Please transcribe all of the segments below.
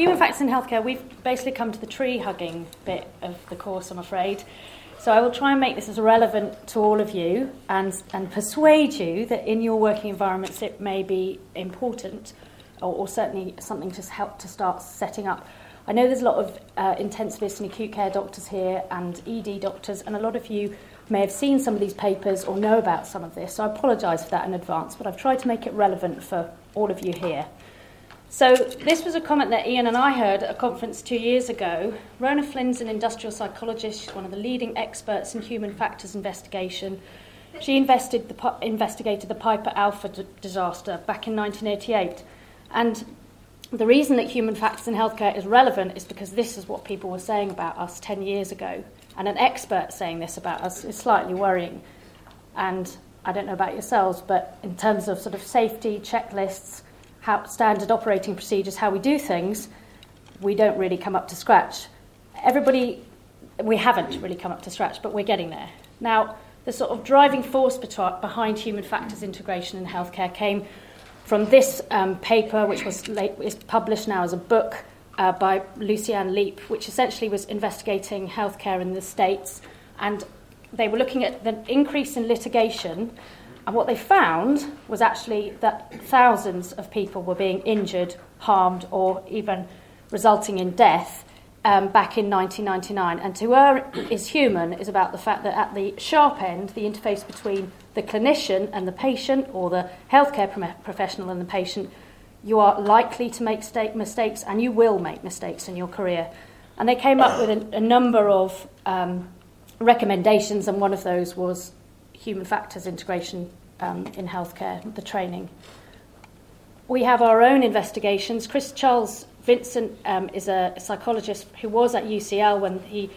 human factors in healthcare, we've basically come to the tree hugging bit of the course, I'm afraid. So I will try and make this as relevant to all of you and, and persuade you that in your working environments it may be important or, or certainly something to help to start setting up. I know there's a lot of uh, intensivists and acute care doctors here and ED doctors, and a lot of you may have seen some of these papers or know about some of this, so I apologise for that in advance, but I've tried to make it relevant for all of you here. So, this was a comment that Ian and I heard at a conference two years ago. Rhona Flin's an industrial psychologist, she's one of the leading experts in human factors investigation. She the, investigated the Piper Alpha d- disaster back in 1988. And the reason that human factors in healthcare is relevant is because this is what people were saying about us 10 years ago. And an expert saying this about us is slightly worrying. And I don't know about yourselves, but in terms of sort of safety, checklists, how standard operating procedures, how we do things, we don't really come up to scratch. Everybody, we haven't really come up to scratch, but we're getting there. Now, the sort of driving force behind human factors integration in healthcare came from this um, paper, which was late, is published now as a book uh, by Lucian Leape, which essentially was investigating healthcare in the States. And they were looking at the increase in litigation and what they found was actually that thousands of people were being injured, harmed, or even resulting in death um, back in 1999. And to err is human is about the fact that at the sharp end, the interface between the clinician and the patient, or the healthcare professional and the patient, you are likely to make mistakes and you will make mistakes in your career. And they came up with a, a number of um, recommendations, and one of those was human factors integration um, in healthcare, the training. We have our own investigations. Chris Charles Vincent um, is a psychologist who was at UCL when he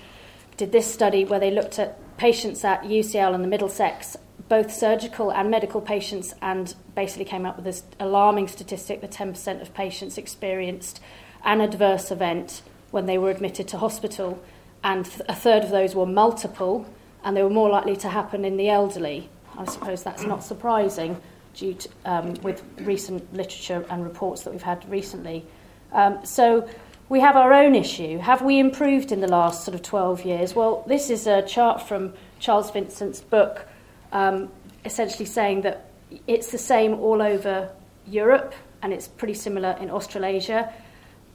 did this study where they looked at patients at UCL and the Middlesex, both surgical and medical patients, and basically came up with this alarming statistic that 10% of patients experienced an adverse event when they were admitted to hospital, and a third of those were multiple, and they were more likely to happen in the elderly. I suppose that's not surprising due to, um, with recent literature and reports that we've had recently. Um, so we have our own issue. Have we improved in the last sort of 12 years? Well, this is a chart from Charles Vincent's book, um, essentially saying that it's the same all over Europe and it's pretty similar in Australasia.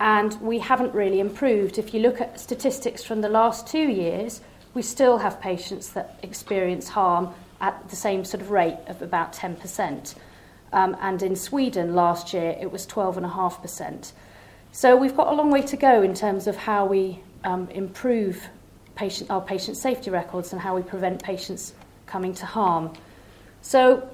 And we haven't really improved. If you look at statistics from the last two years, we still have patients that experience harm at the same sort of rate of about 10%. Um, and in Sweden last year, it was 12.5%. So we've got a long way to go in terms of how we um, improve patient, our patient safety records and how we prevent patients coming to harm. So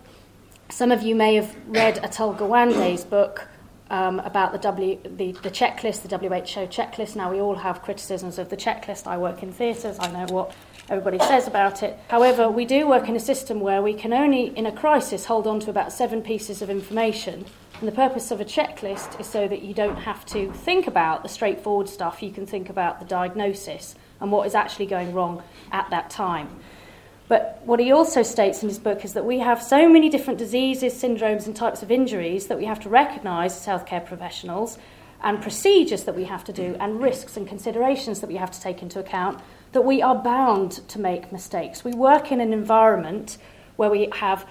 some of you may have read Atul Gawande's book um, about the, w, the, the checklist, the WHO checklist. Now, we all have criticisms of the checklist. I work in theatres, I know what everybody says about it. However, we do work in a system where we can only, in a crisis, hold on to about seven pieces of information. And the purpose of a checklist is so that you don't have to think about the straightforward stuff, you can think about the diagnosis and what is actually going wrong at that time. But what he also states in his book is that we have so many different diseases, syndromes, and types of injuries that we have to recognise as healthcare professionals, and procedures that we have to do, and risks and considerations that we have to take into account, that we are bound to make mistakes. We work in an environment where we have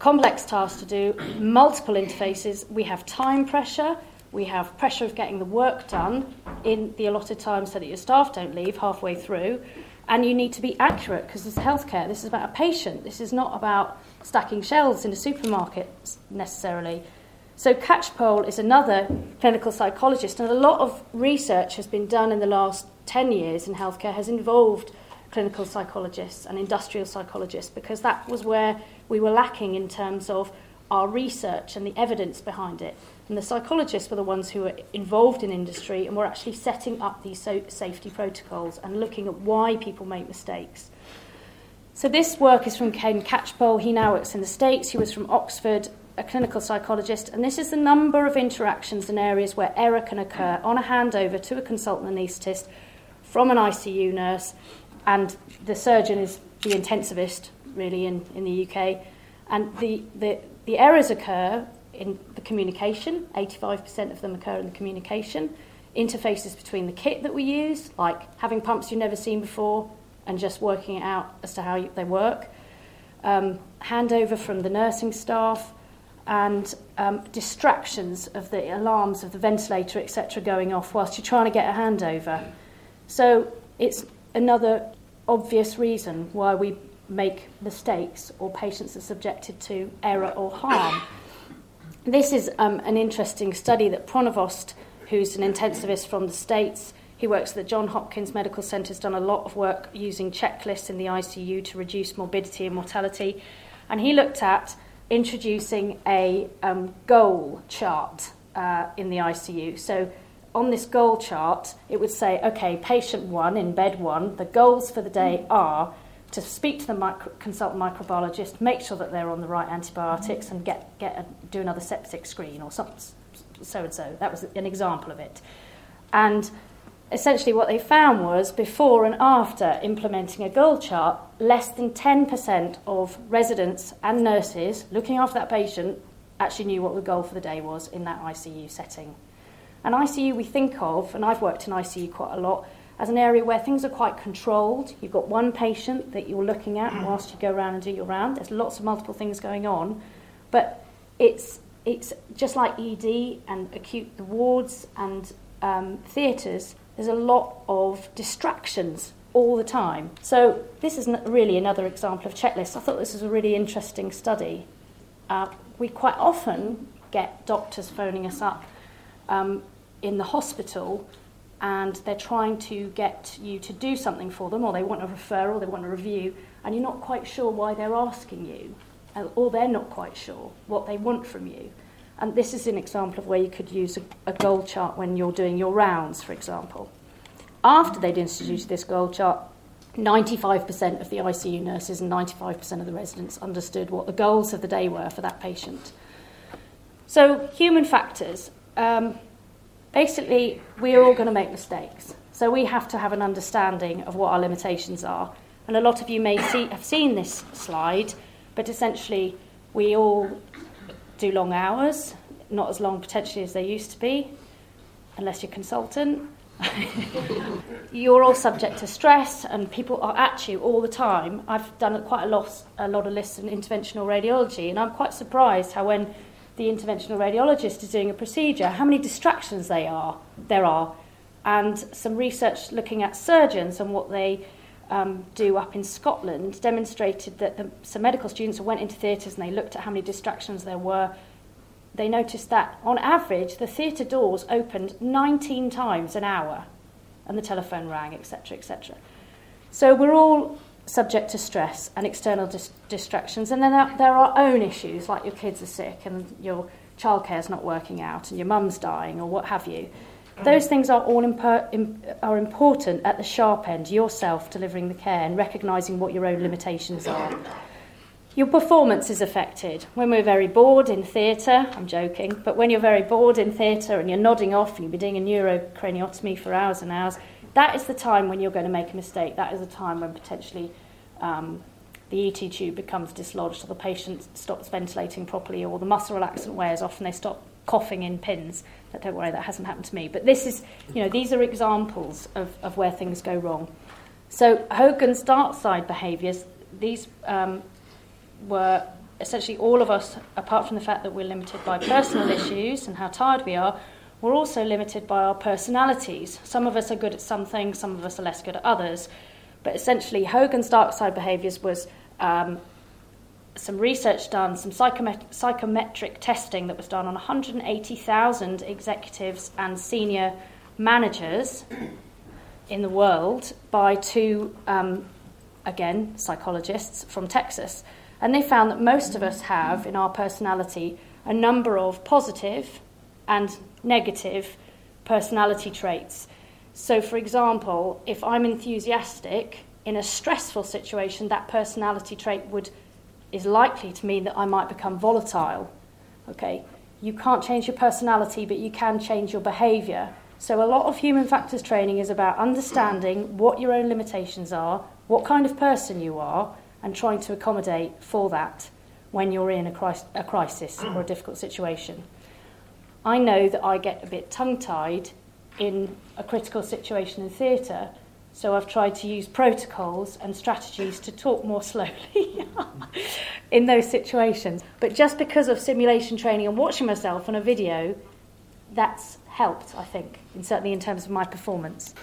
complex tasks to do, multiple interfaces, we have time pressure, we have pressure of getting the work done in the allotted time so that your staff don't leave halfway through and you need to be accurate because it's healthcare. This is about a patient. This is not about stacking shelves in a supermarket necessarily. So, Catchpole is another clinical psychologist, and a lot of research has been done in the last 10 years in healthcare, has involved clinical psychologists and industrial psychologists because that was where we were lacking in terms of our research and the evidence behind it. And the psychologists were the ones who were involved in industry and were actually setting up these so- safety protocols and looking at why people make mistakes. So this work is from Ken Catchpole. He now works in the States. He was from Oxford, a clinical psychologist. And this is the number of interactions and areas where error can occur on a handover to a consultant anaesthetist from an ICU nurse. And the surgeon is the intensivist, really, in, in the UK. And the, the, the errors occur in the communication, 85% of them occur in the communication, interfaces between the kit that we use, like having pumps you've never seen before and just working it out as to how they work, um, handover from the nursing staff, and um, distractions of the alarms of the ventilator, etc., going off whilst you're trying to get a handover. So it's another obvious reason why we make mistakes or patients are subjected to error or harm. This is um, an interesting study that Pronovost, who's an intensivist from the States, he works at the John Hopkins Medical Centre, has done a lot of work using checklists in the ICU to reduce morbidity and mortality. And he looked at introducing a um, goal chart uh, in the ICU. So on this goal chart, it would say, okay, patient one in bed one, the goals for the day are to speak to the micro, consultant microbiologist, make sure that they're on the right antibiotics, and get, get a, do another septic screen or something, so and so. That was an example of it. And essentially, what they found was before and after implementing a goal chart, less than 10% of residents and nurses looking after that patient actually knew what the goal for the day was in that ICU setting. And ICU we think of, and I've worked in ICU quite a lot, as an area where things are quite controlled. You've got one patient that you're looking at whilst you go around and do your round. There's lots of multiple things going on, but it's it's just like ED and acute the wards and um, theatres. There's a lot of distractions all the time. So this is really another example of checklists. I thought this was a really interesting study. Uh, we quite often get doctors phoning us up um, in the hospital and they're trying to get you to do something for them, or they want a referral, they want a review, and you're not quite sure why they're asking you, or they're not quite sure what they want from you. And this is an example of where you could use a, a goal chart when you're doing your rounds, for example. After they'd instituted this goal chart, 95% of the ICU nurses and 95% of the residents understood what the goals of the day were for that patient. So, human factors. Um, basically, we're all going to make mistakes. So we have to have an understanding of what our limitations are. And a lot of you may see, have seen this slide, but essentially, we all do long hours, not as long potentially as they used to be, unless you're a consultant. you're all subject to stress, and people are at you all the time. I've done quite a lot, a lot of lists in interventional radiology, and I'm quite surprised how when the interventional radiologist is doing a procedure, how many distractions they are, there are, and some research looking at surgeons and what they um, do up in Scotland demonstrated that the, some medical students went into theatres and they looked at how many distractions there were. They noticed that on average, the theatre doors opened 19 times an hour and the telephone rang, etc., etc. So we're all subject to stress and external dis- distractions. And then there, are own issues, like your kids are sick and your childcare's not working out and your mum's dying or what have you. Those things are all imper- Im- are important at the sharp end, yourself delivering the care and recognising what your own limitations are. Your performance is affected. When we're very bored in theatre, I'm joking, but when you're very bored in theatre and you're nodding off and been doing a neurocraniotomy for hours and hours, that is the time when you're going to make a mistake. That is the time when potentially um, the ET tube becomes dislodged or the patient stops ventilating properly or the muscle relaxant wears off and they stop coughing in pins. But don't worry, that hasn't happened to me. But this is, you know, these are examples of, of where things go wrong. So Hogan's dark side behaviours, these um, were essentially all of us, apart from the fact that we're limited by personal issues and how tired we are, we're also limited by our personalities. Some of us are good at some things, some of us are less good at others. But essentially, Hogan's dark side behaviours was um, some research done, some psychomet- psychometric testing that was done on 180,000 executives and senior managers in the world by two, um, again, psychologists from Texas. And they found that most of us have, in our personality, a number of positive and negative personality traits. So, for example, if I'm enthusiastic in a stressful situation, that personality trait would is likely to mean that I might become volatile. Okay, you can't change your personality, but you can change your behaviour. So, a lot of human factors training is about understanding what your own limitations are, what kind of person you are, and trying to accommodate for that when you're in a, cris- a crisis or a difficult situation. I know that I get a bit tongue tied in a critical situation in theatre. So I've tried to use protocols and strategies to talk more slowly in those situations. But just because of simulation training and watching myself on a video, that's helped, I think, in, certainly in terms of my performance.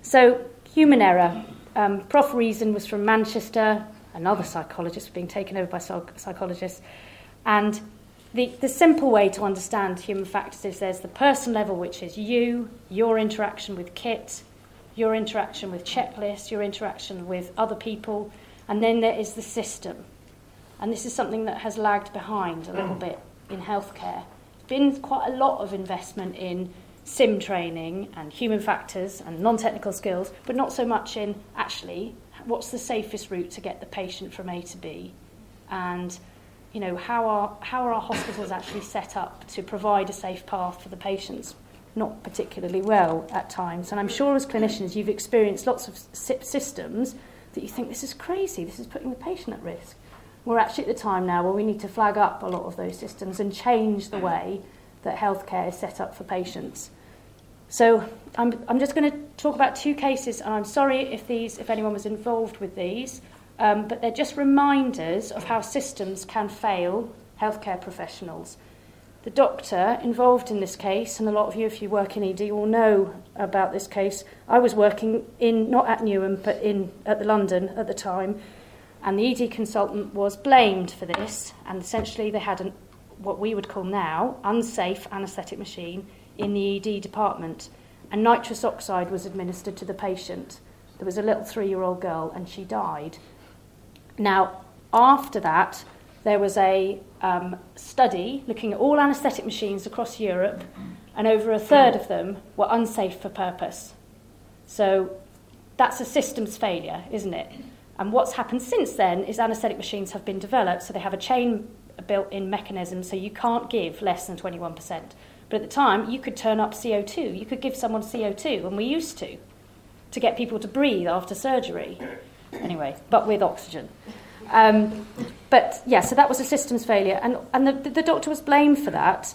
So, human error. Um, Prof. Reason was from Manchester, another psychologist being taken over by psych- psychologists. And the, the simple way to understand human factors is there's the person level, which is you, your interaction with kit, your interaction with checklists, your interaction with other people, and then there is the system. And this is something that has lagged behind a little bit in healthcare. There's been quite a lot of investment in sim training and human factors and non technical skills, but not so much in actually what's the safest route to get the patient from A to B and you know how are how are our hospitals actually set up to provide a safe path for the patients not particularly well at times. And I'm sure as clinicians you've experienced lots of systems that you think this is crazy, this is putting the patient at risk. We're actually at the time now where we need to flag up a lot of those systems and change the way that healthcare is set up for patients. So I'm, I'm just going to talk about two cases, and I'm sorry if these, if anyone was involved with these, um, but they're just reminders of how systems can fail healthcare professionals. The doctor involved in this case, and a lot of you, if you work in ED, will know about this case. I was working in, not at Newham, but in, at the London at the time, and the ED consultant was blamed for this, and essentially they had an, what we would call now unsafe anaesthetic machine in the ED department, and nitrous oxide was administered to the patient. There was a little three year old girl, and she died. Now, after that, there was a um, study looking at all anaesthetic machines across Europe, and over a third of them were unsafe for purpose. So that's a systems failure, isn't it? And what's happened since then is anaesthetic machines have been developed, so they have a chain built in mechanism, so you can't give less than 21%. But at the time, you could turn up CO2. You could give someone CO2, and we used to, to get people to breathe after surgery. Anyway, but with oxygen. Um, but yeah, so that was a systems failure, and, and the, the doctor was blamed for that.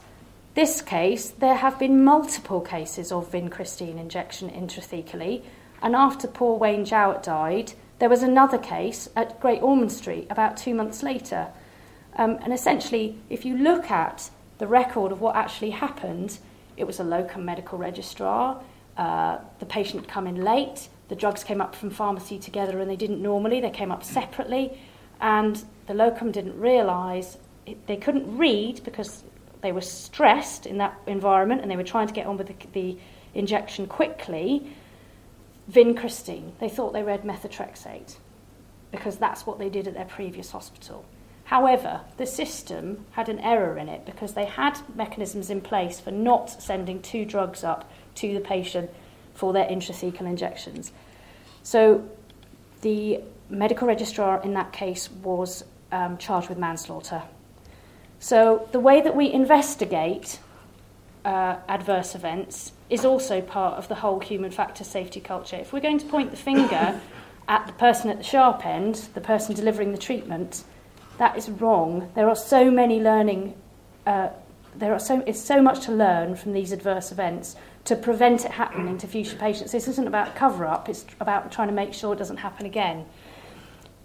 This case, there have been multiple cases of vincristine injection intrathecally, and after poor Wayne Jowett died, there was another case at Great Ormond Street about two months later. Um, and essentially, if you look at the record of what actually happened, it was a locum medical registrar. Uh, the patient come in late. The drugs came up from pharmacy together and they didn't normally, they came up separately and the locum didn't realise they couldn't read because they were stressed in that environment and they were trying to get on with the, the injection quickly. Vincristine, they thought they read methotrexate because that's what they did at their previous hospital. However, the system had an error in it because they had mechanisms in place for not sending two drugs up to the patient for their intrathecal injections. So the medical registrar in that case was um, charged with manslaughter. So the way that we investigate uh, adverse events is also part of the whole human factor safety culture. If we're going to point the finger at the person at the sharp end, the person delivering the treatment, that is wrong. There are so many learning, uh, there are so, it's so much to learn from these adverse events to prevent it happening to future patients. This isn't about cover up, it's about trying to make sure it doesn't happen again.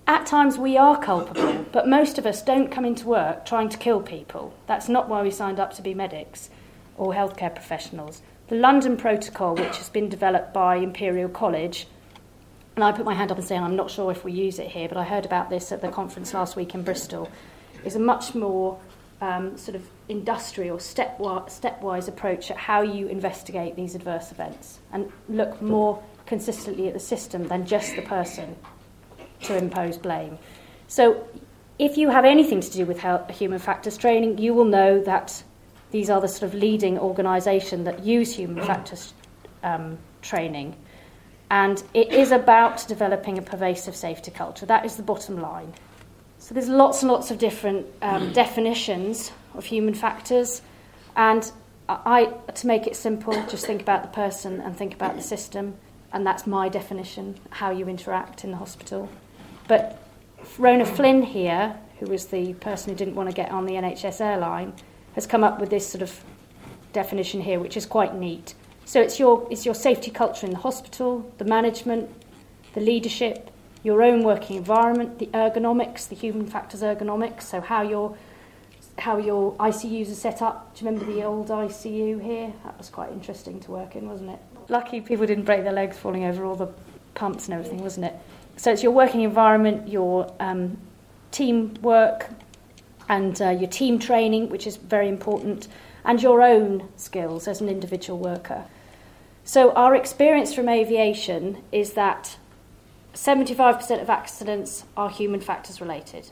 At times we are culpable, but most of us don't come into work trying to kill people. That's not why we signed up to be medics or healthcare professionals. The London Protocol, which has been developed by Imperial College, and I put my hand up and say I'm not sure if we use it here, but I heard about this at the conference last week in Bristol, is a much more um, sort of industrial, stepwise approach at how you investigate these adverse events and look more consistently at the system than just the person to impose blame. So, if you have anything to do with human factors training, you will know that these are the sort of leading organisation that use human factors um, training. And it is about developing a pervasive safety culture. That is the bottom line. So there's lots and lots of different um, definitions of human factors. And I, to make it simple, just think about the person and think about the system. And that's my definition, how you interact in the hospital. But Rhona Flin here, who was the person who didn't want to get on the NHS airline, has come up with this sort of definition here, which is quite neat. So it's your, it's your safety culture in the hospital, the management, the leadership, your own working environment, the ergonomics, the human factors ergonomics, so how your, how your ICUs are set up. Do you remember the old ICU here? That was quite interesting to work in, wasn't it? Lucky people didn't break their legs falling over all the pumps and everything, wasn't it? So it's your working environment, your um, team work, and uh, your team training, which is very important, and your own skills as an individual worker. So, our experience from aviation is that 75% of accidents are human factors related.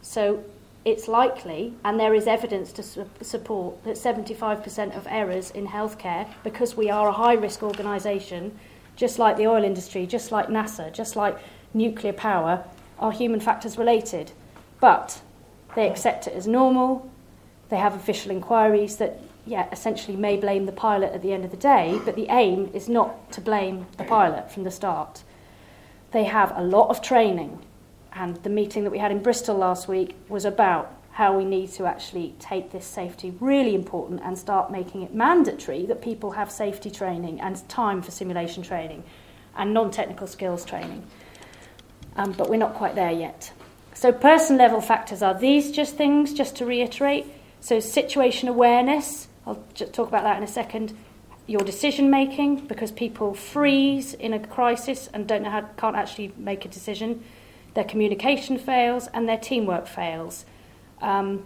So, it's likely, and there is evidence to su- support, that 75% of errors in healthcare, because we are a high risk organisation, just like the oil industry, just like NASA, just like nuclear power, are human factors related. But they accept it as normal. They have official inquiries that, yeah, essentially may blame the pilot at the end of the day, but the aim is not to blame the pilot from the start. They have a lot of training, and the meeting that we had in Bristol last week was about how we need to actually take this safety really important and start making it mandatory that people have safety training and time for simulation training and non technical skills training. Um, but we're not quite there yet. So, person level factors are these just things, just to reiterate. So, situation awareness, I'll just talk about that in a second. Your decision making, because people freeze in a crisis and don't know how, can't actually make a decision. Their communication fails and their teamwork fails. Um,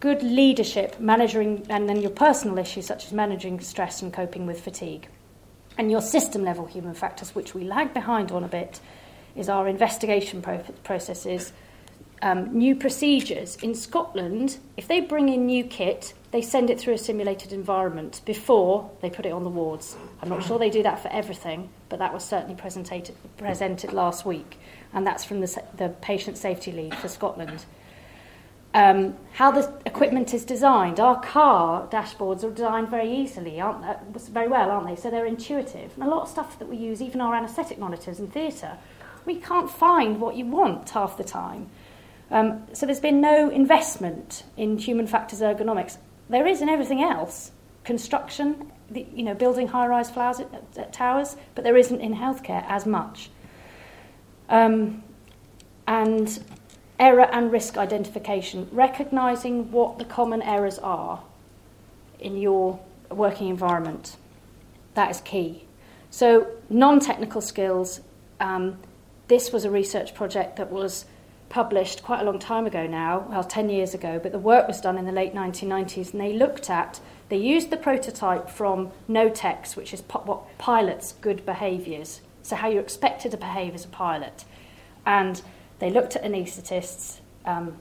good leadership, managing, and then your personal issues such as managing stress and coping with fatigue. And your system level human factors, which we lag behind on a bit, is our investigation pro- processes um, new procedures. In Scotland, if they bring in new kit, they send it through a simulated environment before they put it on the wards. I'm not sure they do that for everything, but that was certainly presented, presented last week, and that's from the, the patient safety lead for Scotland. Um, how the equipment is designed. Our car dashboards are designed very easily, aren't they? Very well, aren't they? So they're intuitive. And a lot of stuff that we use, even our anaesthetic monitors in theatre, we can't find what you want half the time. Um, so there's been no investment in human factors ergonomics. There is in everything else, construction, the, you know, building high-rise flowers towers, but there isn't in healthcare as much. Um, and error and risk identification, recognising what the common errors are in your working environment. That is key. So, non technical skills. Um, this was a research project that was published quite a long time ago now, well, 10 years ago, but the work was done in the late 1990s, and they looked at, they used the prototype from NOTECHS, which is what pilots' good behaviours, so how you're expected to behave as a pilot. And they looked at anaesthetists, um,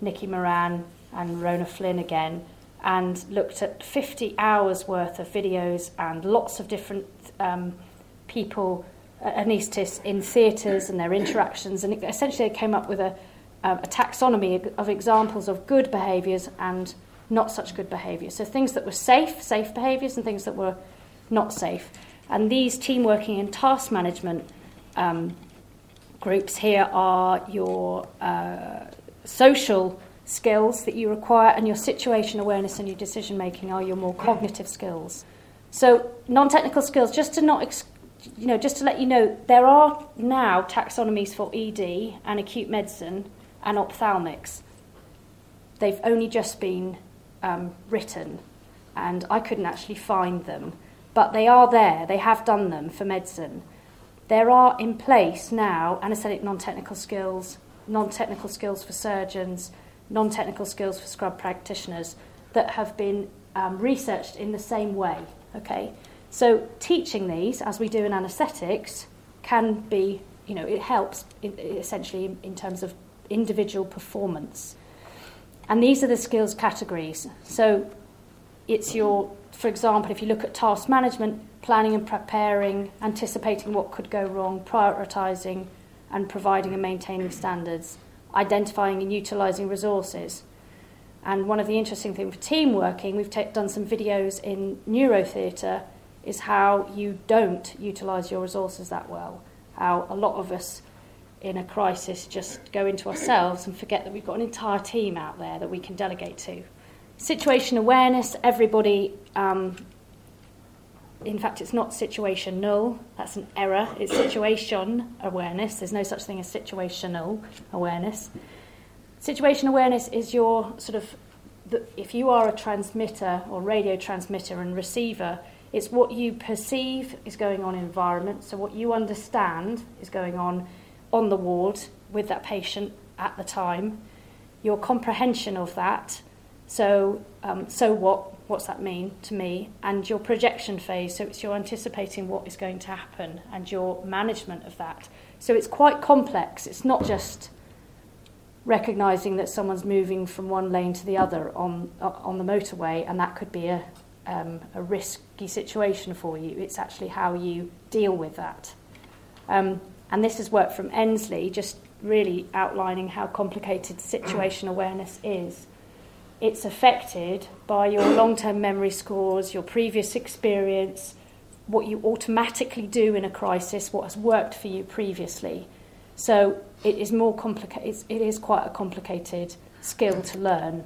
Nikki Maran and Rhona Flin again, and looked at 50 hours worth of videos and lots of different um, people anaesthetists in theatres and their interactions, and essentially they came up with a, a taxonomy of examples of good behaviours and not such good behaviours. So things that were safe, safe behaviours, and things that were not safe. And these team working and task management um, groups here are your uh, social skills that you require, and your situation awareness and your decision making are your more cognitive skills. So, non technical skills, just to not you know, just to let you know, there are now taxonomies for ED and acute medicine and ophthalmics. They've only just been um, written, and I couldn't actually find them, but they are there. They have done them for medicine. There are in place now anaesthetic non technical skills, non technical skills for surgeons, non technical skills for scrub practitioners that have been um, researched in the same way. Okay, so teaching these, as we do in anaesthetics, can be, you know, it helps in, essentially in terms of individual performance. And these are the skills categories. So it's your, for example, if you look at task management, planning and preparing, anticipating what could go wrong, prioritising and providing and maintaining standards, identifying and utilising resources. And one of the interesting things for team working, we've t- done some videos in neurotheatre is how you don't utilise your resources that well. How a lot of us in a crisis just go into ourselves and forget that we've got an entire team out there that we can delegate to. Situation awareness, everybody um, in fact, it's not situational, that's an error. It's situation awareness. There's no such thing as situational awareness. Situation awareness is your sort of, the, if you are a transmitter or radio transmitter and receiver, it's what you perceive is going on in environment. So, what you understand is going on on the ward with that patient at the time, your comprehension of that. So, um, so what? What's that mean to me? And your projection phase. So, it's your anticipating what is going to happen and your management of that. So, it's quite complex. It's not just recognizing that someone's moving from one lane to the other on uh, on the motorway, and that could be a um, a risky situation for you. It's actually how you deal with that. Um, and this is work from Endsley, just really outlining how complicated situation awareness is. It's affected by your long term memory scores, your previous experience, what you automatically do in a crisis, what has worked for you previously. So it is more complicated, it is quite a complicated skill to learn.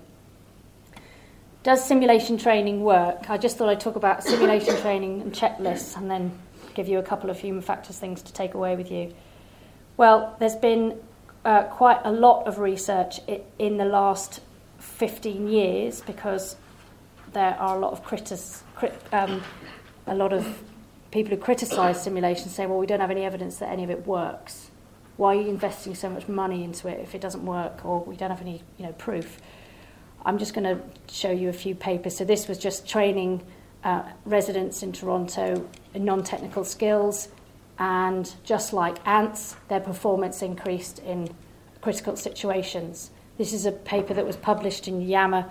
Does simulation training work? I just thought I'd talk about simulation training and checklists and then give you a couple of human factors things to take away with you. Well, there's been uh, quite a lot of research in the last 15 years because there are a lot of critis- crit- um, a lot of people who criticise simulation say, well, we don't have any evidence that any of it works. Why are you investing so much money into it if it doesn't work, or we don't have any, you know, proof? I'm just going to show you a few papers. So this was just training uh, residents in Toronto in non-technical skills, and just like ants, their performance increased in critical situations. This is a paper that was published in Yama,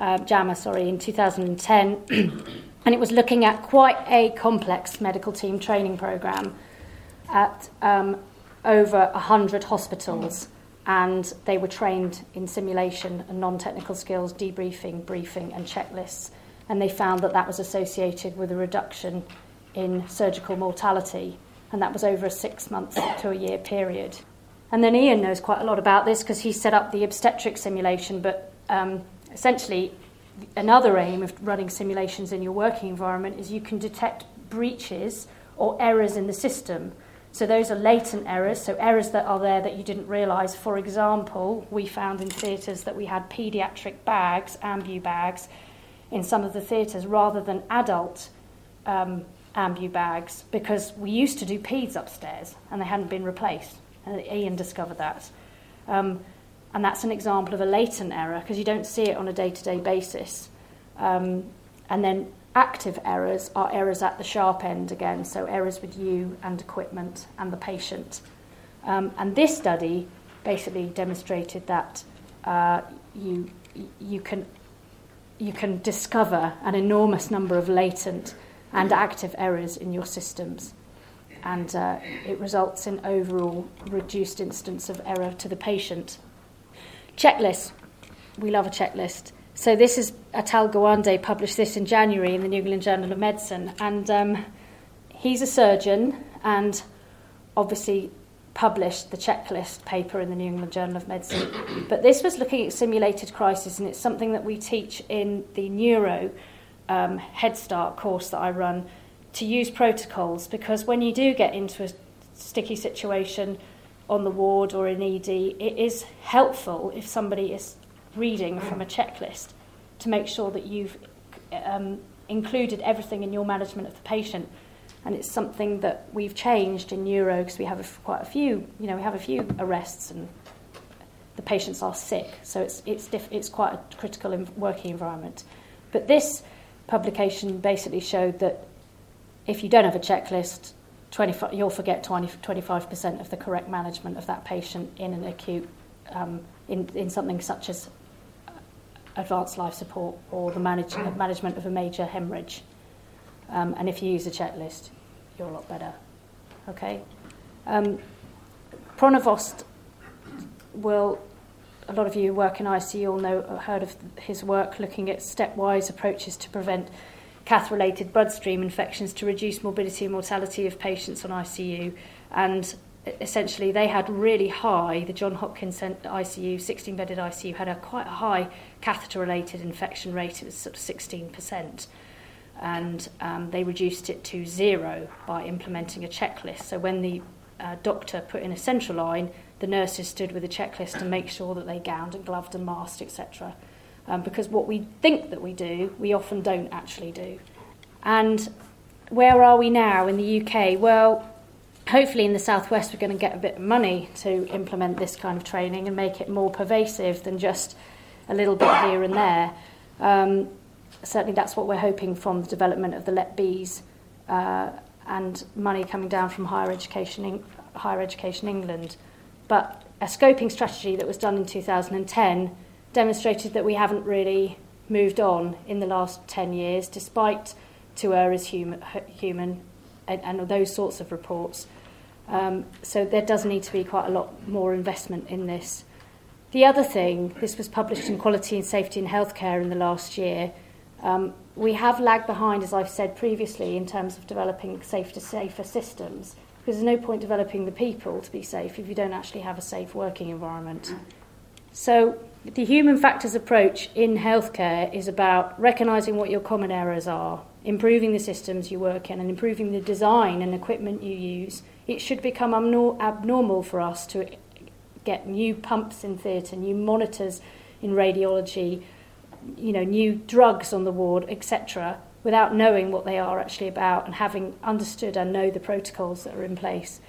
uh, JAMA sorry, in 2010, and it was looking at quite a complex medical team training program at um, over 100 hospitals and they were trained in simulation and non technical skills, debriefing, briefing, and checklists. And they found that that was associated with a reduction in surgical mortality, and that was over a six month to a year period. And then Ian knows quite a lot about this because he set up the obstetric simulation, but um, essentially, another aim of running simulations in your working environment is you can detect breaches or errors in the system so those are latent errors, so errors that are there that you didn't realise. For example, we found in theatres that we had paediatric bags, ambu bags, in some of the theatres rather than adult um, ambu bags because we used to do peds upstairs and they hadn't been replaced. And Ian discovered that. Um, and that's an example of a latent error because you don't see it on a day to day basis. Um, and then Active errors are errors at the sharp end again, so errors with you and equipment and the patient. Um, and this study basically demonstrated that uh, you, you, can, you can discover an enormous number of latent and active errors in your systems. And uh, it results in overall reduced instance of error to the patient. Checklist. We love a checklist. So this is Atul Gawande published this in January in the New England Journal of Medicine, and um, he's a surgeon and obviously published the checklist paper in the New England Journal of Medicine. But this was looking at simulated crisis, and it's something that we teach in the neuro um, Head Start course that I run to use protocols because when you do get into a sticky situation on the ward or in ED, it is helpful if somebody is reading from a checklist to make sure that you've um, included everything in your management of the patient. And it's something that we've changed in neuro because we have a, quite a few, you know, we have a few arrests and the patients are sick. So it's, it's, diff- it's quite a critical working environment. But this publication basically showed that if you don't have a checklist, 25, you'll forget 20, 25% of the correct management of that patient in an acute, um, in, in something such as advanced life support or the manage- management of a major hemorrhage. Um, and if you use a checklist, you're a lot better. Okay? Um, Pronovost will, a lot of you who work in ICU all know, heard of his work looking at stepwise approaches to prevent cath related bloodstream infections to reduce morbidity and mortality of patients on ICU. And essentially they had really high, the John Hopkins ICU, 16 bedded ICU, had a quite high catheter related infection rate, it was sort of 16%. and um, they reduced it to zero by implementing a checklist. So when the uh, doctor put in a central line, the nurses stood with a checklist to make sure that they gowned and gloved and masked, etc. Um, because what we think that we do, we often don't actually do. And where are we now in the UK? Well, hopefully in the southwest we're going to get a bit of money to implement this kind of training and make it more pervasive than just a little bit here and there. Um, certainly that's what we're hoping from the development of the LETBs uh, and money coming down from higher education, in, higher education England. But a scoping strategy that was done in 2010 demonstrated that we haven't really moved on in the last 10 years, despite to err human, human and, and those sorts of reports. Um, so there does need to be quite a lot more investment in this. The other thing, this was published in Quality and Safety in Healthcare in the last year. Um, we have lagged behind, as I've said previously, in terms of developing safer, safer systems, because there's no point developing the people to be safe if you don't actually have a safe working environment. So the human factors approach in healthcare is about recognising what your common errors are, improving the systems you work in, and improving the design and equipment you use. It should become abnormal for us to get new pumps in theatre, new monitors in radiology, you know, new drugs on the ward, etc., without knowing what they are actually about and having understood and know the protocols that are in place.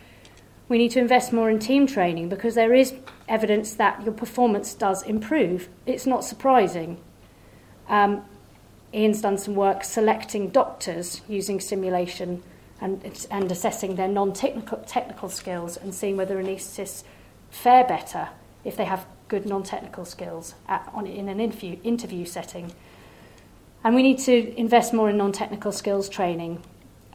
We need to invest more in team training because there is evidence that your performance does improve. It's not surprising. Um, Ian's done some work selecting doctors using simulation and, and assessing their non technical skills and seeing whether anaesthetists fare better if they have good non technical skills at, on, in an interview, interview setting. And we need to invest more in non technical skills training.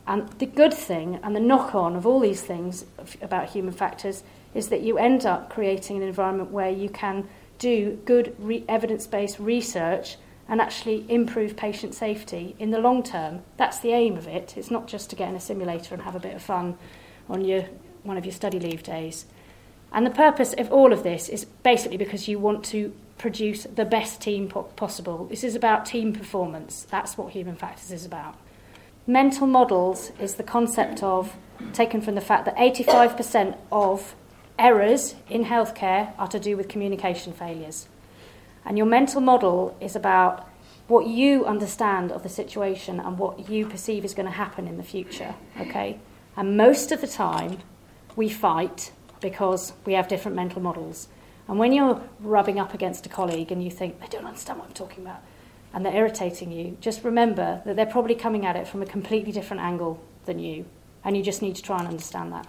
And the good thing and the knock on of all these things about human factors is that you end up creating an environment where you can do good re- evidence based research and actually improve patient safety in the long term. That's the aim of it. It's not just to get in a simulator and have a bit of fun on your, one of your study leave days. And the purpose of all of this is basically because you want to produce the best team po- possible. This is about team performance. That's what human factors is about. Mental models is the concept of, taken from the fact that 85% of errors in healthcare are to do with communication failures. And your mental model is about what you understand of the situation and what you perceive is going to happen in the future, okay? And most of the time, we fight because we have different mental models. And when you're rubbing up against a colleague and you think, they don't understand what I'm talking about, and they're irritating you, just remember that they're probably coming at it from a completely different angle than you, and you just need to try and understand that.